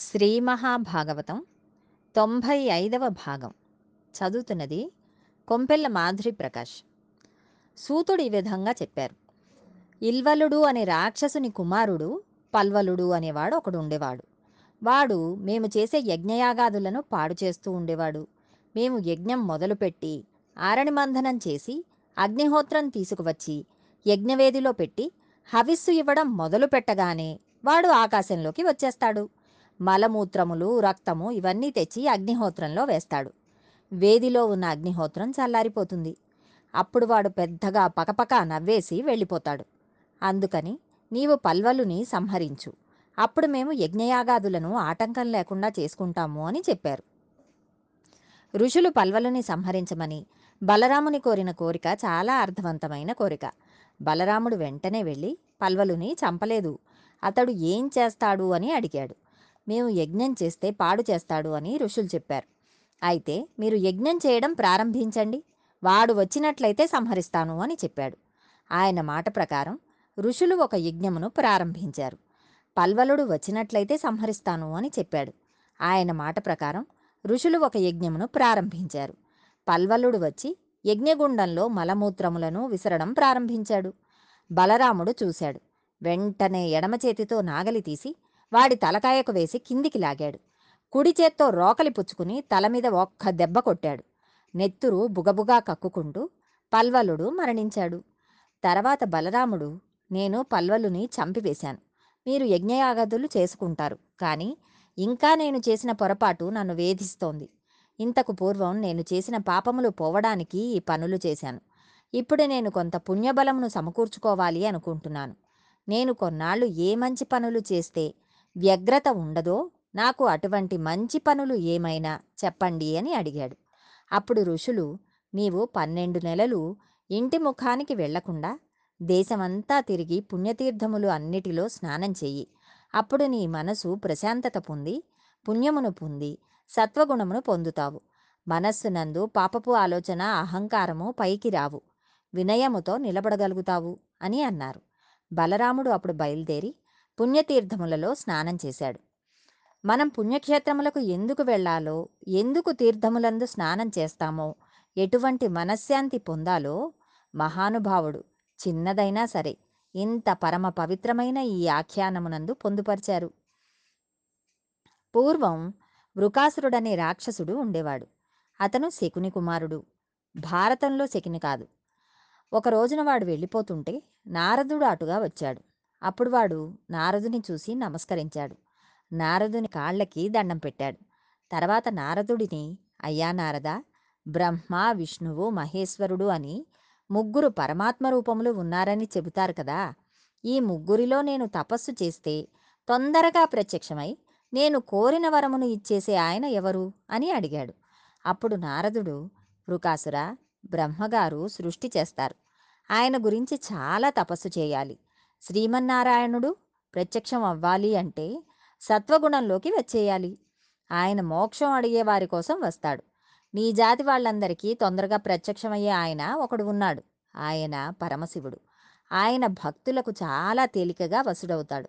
శ్రీ మహాభాగవతం తొంభై ఐదవ భాగం. చదువుతున్నది కొంపెల్ల మాధురి ప్రకాష్. సూతుడు ఈ విధంగా చెప్పారు. ఇల్వలుడు అనే రాక్షసుని కుమారుడు పల్వలుడు అనేవాడు ఒకడు ఉండేవాడు వాడు మేము చేసే యజ్ఞయాగాదులను పాడు చేస్తూ ఉండేవాడు. మేము యజ్ఞం మొదలుపెట్టి ఆరణి మంధనం చేసి అగ్నిహోత్రం తీసుకువచ్చి యజ్ఞవేదిలో పెట్టి హవిస్సు ఇవ్వడం మొదలు పెట్టగానే వాడు ఆకాశంలోకి వచ్చేస్తాడు. మలమూత్రములు రక్తము ఇవన్నీ తెచ్చి అగ్నిహోత్రంలో వేస్తాడు. వేదిలో ఉన్న అగ్నిహోత్రం చల్లారిపోతుంది. అప్పుడు వాడు పెద్దగా పకపక నవ్వేసి వెళ్ళిపోతాడు. అందుకని నీవు పల్వలుని సంహరించు. అప్పుడు మేము యజ్ఞయాగాదులను ఆటంకం లేకుండా చేసుకుంటాము అని చెప్పారు. ఋషులు పల్వలుని సంహరించమని బలరాముని కోరిన కోరిక చాలా అర్థవంతమైన కోరిక. బలరాముడు వెంటనే వెళ్ళి పల్వలుని చంపలేదు. అతడు ఏం చేస్తాడు అని అడిగాడు. మేము యజ్ఞం చేస్తే పాడు చేస్తాడు అని ఋషులు చెప్పారు. అయితే మీరు యజ్ఞం చేయడం ప్రారంభించండి. వాడు వచ్చినట్లయితే సంహరిస్తాను అని చెప్పాడు. ఆయన మాట ప్రకారం ఋషులు ఒక యజ్ఞమును ప్రారంభించారు. పల్వలుడు వచ్చినట్లయితే సంహరిస్తాను అని చెప్పాడు. ఆయన మాట ప్రకారం ఋషులు ఒక యజ్ఞమును ప్రారంభించారు. పల్వలుడు వచ్చి యజ్ఞగుండంలో మలమూత్రములను విసరడం ప్రారంభించాడు. బలరాముడు చూశాడు. వెంటనే ఎడమ చేతితో నాగలి తీసి వాడి తలకాయకు వేసి కిందికి లాగాడు. కుడి చేత్తో రోకలి పుచ్చుకుని తల మీద ఒక్క దెబ్బ కొట్టాడు. నెత్తురు బుగబుగా కక్కుకుంటూ పల్వలుడు మరణించాడు. తర్వాత బలరాముడు నేను పల్వలుని చంపివేశాను. మీరు యజ్ఞయాగదులు చేసుకుంటారు. కానీ ఇంకా నేను చేసిన పొరపాటు నన్ను వేధిస్తోంది. ఇంతకు పూర్వం నేను చేసిన పాపములు పోవడానికి ఈ పనులు చేశాను. ఇప్పుడు నేను కొంత పుణ్యబలమును సమకూర్చుకోవాలి అనుకుంటున్నాను. నేను కొన్నాళ్ళు ఏ మంచి పనులు చేస్తే వ్యగ్రత ఉండదో నాకు అటువంటి మంచి పనులు ఏమైనా చెప్పండి అని అడిగాడు. అప్పుడు ఋషులు నీవు పన్నెండు నెలలు ఇంటి ముఖానికి వెళ్ళకుండా దేశమంతా తిరిగి పుణ్యతీర్థములు అన్నిటిలో స్నానం చెయ్యి. అప్పుడు నీ మనసు ప్రశాంతత పొంది పుణ్యమును పొంది సత్వగుణమును పొందుతావు. మనస్సునందు పాపపు ఆలోచన అహంకారము పైకి రావు. వినయముతో నిలబడగలుగుతావు అని అన్నారు. బలరాముడు అప్పుడు బయలుదేరి పుణ్యతీర్థములలో స్నానం చేశాడు. మనం పుణ్యక్షేత్రములకు ఎందుకు వెళ్ళాలో ఎందుకు తీర్థములందు స్నానం చేస్తామో ఎటువంటి మనశ్శాంతి పొందాలో మహానుభావుడు చిన్నదైనా సరే ఇంత పరమ పవిత్రమైన ఈ ఆఖ్యానమునందు పొందుపరిచారు. పూర్వం వృకాసురుడనే రాక్షసుడు ఉండేవాడు. అతను శకుని కుమారుడు. భారతంలో శకుని కాదు. ఒక రోజున వాడు వెళ్ళిపోతుంటే నారదుడు అటుగా వచ్చాడు. అప్పుడు వాడు నారదుని చూసి నమస్కరించాడు. నారదుని కాళ్ళకి దండం పెట్టాడు. తర్వాత నారదుడిని అయ్యా నారద బ్రహ్మ విష్ణువు మహేశ్వరుడు అని ముగ్గురు పరమాత్మ రూపములు ఉన్నారని చెబుతారు కదా. ఈ ముగ్గురిలో నేను తపస్సు చేస్తే తొందరగా ప్రత్యక్షమై నేను కోరిన వరమును ఇచ్చేసే ఆయన ఎవరు? అని అడిగాడు. అప్పుడు నారదుడు వృకాసుర బ్రహ్మగారు సృష్టి చేస్తారు. ఆయన గురించి చాలా తపస్సు చేయాలి. శ్రీమన్నారాయణుడు ప్రత్యక్షం అవ్వాలి అంటే సత్వగుణంలోకి వచ్చేయాలి. ఆయన మోక్షం అడిగే వారి కోసం వస్తాడు. నీ జాతి వాళ్ళందరికీ తొందరగా ప్రత్యక్షమయ్యే ఆయన ఒకడు ఉన్నాడు. ఆయన పరమశివుడు. ఆయన భక్తులకు చాలా తేలికగా వసుడవుతాడు.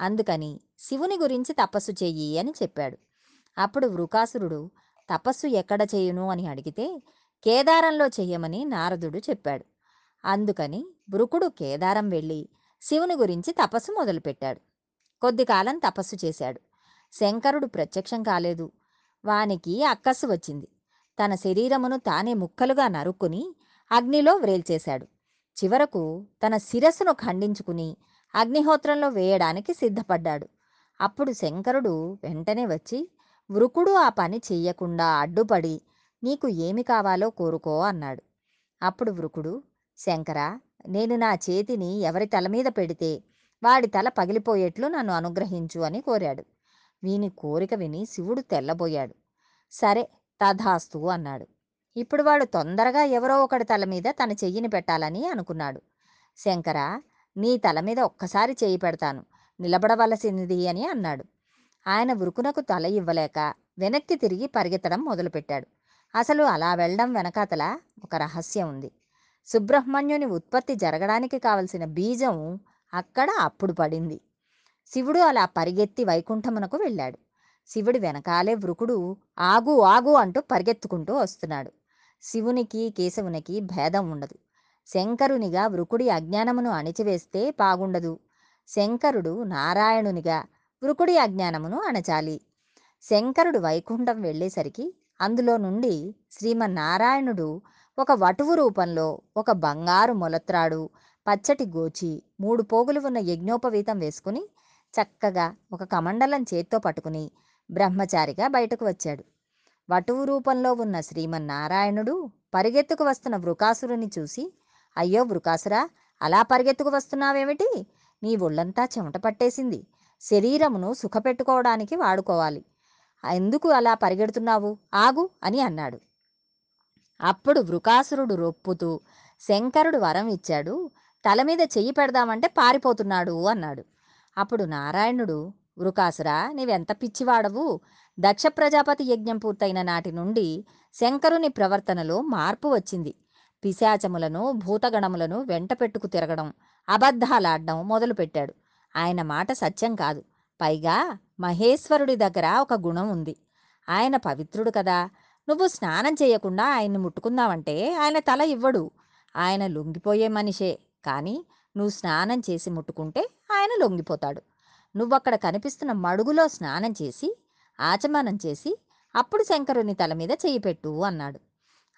అందుకని శివుని గురించి తపస్సు చెయ్యి అని చెప్పాడు. అప్పుడు వృకాసురుడు తపస్సు ఎక్కడ చేయును? అని అడిగితే కేదారంలో చెయ్యమని నారదుడు చెప్పాడు. అందుకని వృకుడు కేదారం వెళ్ళి శివుని గురించి తపస్సు మొదలుపెట్టాడు. కొద్ది కాలం తపస్సు చేశాడు. శంకరుడు ప్రత్యక్షం కాలేదు. వానికి అక్కస్సు వచ్చింది. తన శరీరమును తానే ముక్కలుగా నరుక్కుని అగ్నిలో వ్రేల్చేశాడు. చివరకు తన శిరస్సును ఖండించుకుని అగ్నిహోత్రంలో వేయడానికి సిద్ధపడ్డాడు. అప్పుడు శంకరుడు వెంటనే వచ్చి వృకుడు ఆ పని చెయ్యకుండా అడ్డుపడి నీకు ఏమి కావాలో కోరుకో అన్నాడు. అప్పుడు వృకుడు శంకర నేను నా చేతిని ఎవరి తల మీద పెడితే వాడి తల పగిలిపోయేట్లు నన్ను అనుగ్రహించు అని కోరాడు. వీని కోరిక విని శివుడు తెల్లబోయాడు. సరే తథాస్తు అన్నాడు. ఇప్పుడు వాడు తొందరగా ఎవరో ఒకడి తల మీద తన చెయ్యిని పెట్టాలని అనుకున్నాడు. శంకర నీ తల మీద ఒక్కసారి చేయి పెడతాను. నిలబడవలసింది అని అన్నాడు. ఆయన వృకునకు తల ఇవ్వలేక వెనక్కి తిరిగి పరిగెత్తడం మొదలుపెట్టాడు. అసలు అలా వెళ్ళడం వెనకాతల ఒక రహస్యం ఉంది. సుబ్రహ్మణ్యుని ఉత్పత్తి జరగడానికి కావలసిన బీజం అక్కడ అప్పుడు పడింది. శివుడు అలా పరిగెత్తి వైకుంఠమునకు వెళ్ళాడు. శివుడి వెనకాలే వృకుడు ఆగు ఆగు అంటూ పరిగెత్తుకుంటూ వస్తున్నాడు. శివునికి కేశవునికి భేదం ఉండదు. శంకరునిగా వృకుడి అజ్ఞానమును అణిచివేస్తే బాగుండదు. శంకరుడు నారాయణునిగా వృకుడి అజ్ఞానమును అణచాలి. శంకరుడు వైకుంఠం వెళ్ళేసరికి అందులో నుండి శ్రీమన్నారాయణుడు ఒక వటువు రూపంలో ఒక బంగారు మొలత్రాడు పచ్చటి గోచి మూడు పోగులు ఉన్న యజ్ఞోపవీతం వేసుకుని చక్కగా ఒక కమండలం చేత్తో పట్టుకుని బ్రహ్మచారిగా బయటకు వచ్చాడు. వటువు రూపంలో ఉన్న శ్రీమన్నారాయణుడు పరిగెత్తుకు వస్తున్న వృకాసురుని చూసి అయ్యో వృకాసురా అలా పరిగెత్తుకు వస్తున్నావేమిటి? నీ ఒళ్ళంతా చెమట పట్టేసింది. శరీరమును సుఖపెట్టుకోవడానికి వాడుకోవాలి. ఎందుకు అలా పరిగెడుతున్నావు? ఆగు అని అన్నాడు. అప్పుడు వృకాసురుడు రొప్పుతూ శంకరుడు వరం ఇచ్చాడు. తల మీద చెయ్యి పెడదామంటే పారిపోతున్నాడు అన్నాడు. అప్పుడు నారాయణుడు వృకాసురా నీవెంత పిచ్చివాడవు. దక్ష ప్రజాపతి యజ్ఞం పూర్తయిన నాటి నుండి శంకరుని ప్రవర్తనలో మార్పు వచ్చింది. పిశాచములను భూతగణములను వెంట పెట్టుకు తిరగడం అబద్ధాలాడడం మొదలుపెట్టాడు. ఆయన మాట సత్యం కాదు. పైగా మహేశ్వరుడి దగ్గర ఒక గుణం ఉంది. ఆయన పవిత్రుడు కదా. నువ్వు స్నానం చేయకుండా ఆయన్ని ముట్టుకుందామంటే ఆయన తల ఇవ్వడు. ఆయన లొంగిపోయే మనిషే. కానీ నువ్వు స్నానం చేసి ముట్టుకుంటే ఆయన లొంగిపోతాడు. నువ్వక్కడ కనిపిస్తున్న మడుగులో స్నానం చేసి ఆచమనం చేసి అప్పుడు శంకరుని తల మీద చెయ్యి పెట్టు అన్నాడు.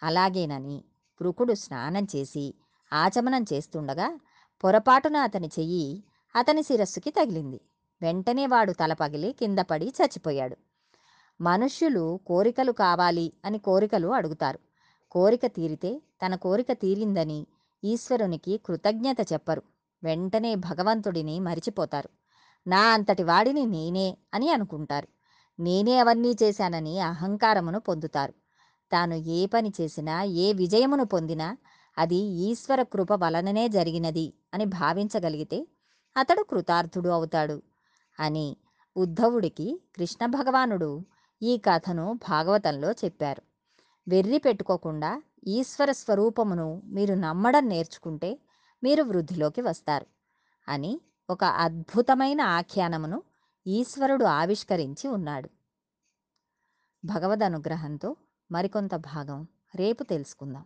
అలాగేనని పురుకుడు స్నానం చేసి ఆచమనం చేస్తుండగా పొరపాటున అతని చెయ్యి అతని శిరస్సుకి తగిలింది. వెంటనే వాడు తల పగిలి కింద పడి చచ్చిపోయాడు. మనుష్యులు కోరికలు కావాలి అని కోరికలు అడుగుతారు. కోరిక తీరితే తన కోరిక తీరిందని ఈశ్వరునికి కృతజ్ఞత చెప్పరు. వెంటనే భగవంతుడిని మరిచిపోతారు. నా అంతటి వాడిని నేనే అని అనుకుంటారు. నేనే అవన్నీ చేశానని అహంకారమును పొందుతారు. తాను ఏ పని చేసినా ఏ విజయమును పొందినా అది ఈశ్వర కృప వలననే జరిగినది అని భావించగలిగితే అతడు కృతార్థుడు అవుతాడు అని ఉద్ధవుడికి కృష్ణ భగవానుడు ఈ కథను భాగవతంలో చెప్పారు. వెర్రి పెట్టుకోకుండా ఈశ్వర స్వరూపమును మీరు నమ్మడం నేర్చుకుంటే మీరు వృద్ధిలోకి వస్తారు అని ఒక అద్భుతమైన ఆఖ్యానమును ఈశ్వరుడు ఆవిష్కరించి ఉన్నాడు. భగవద్ అనుగ్రహంతో మరికొంత భాగం రేపు తెలుసుకుందాం.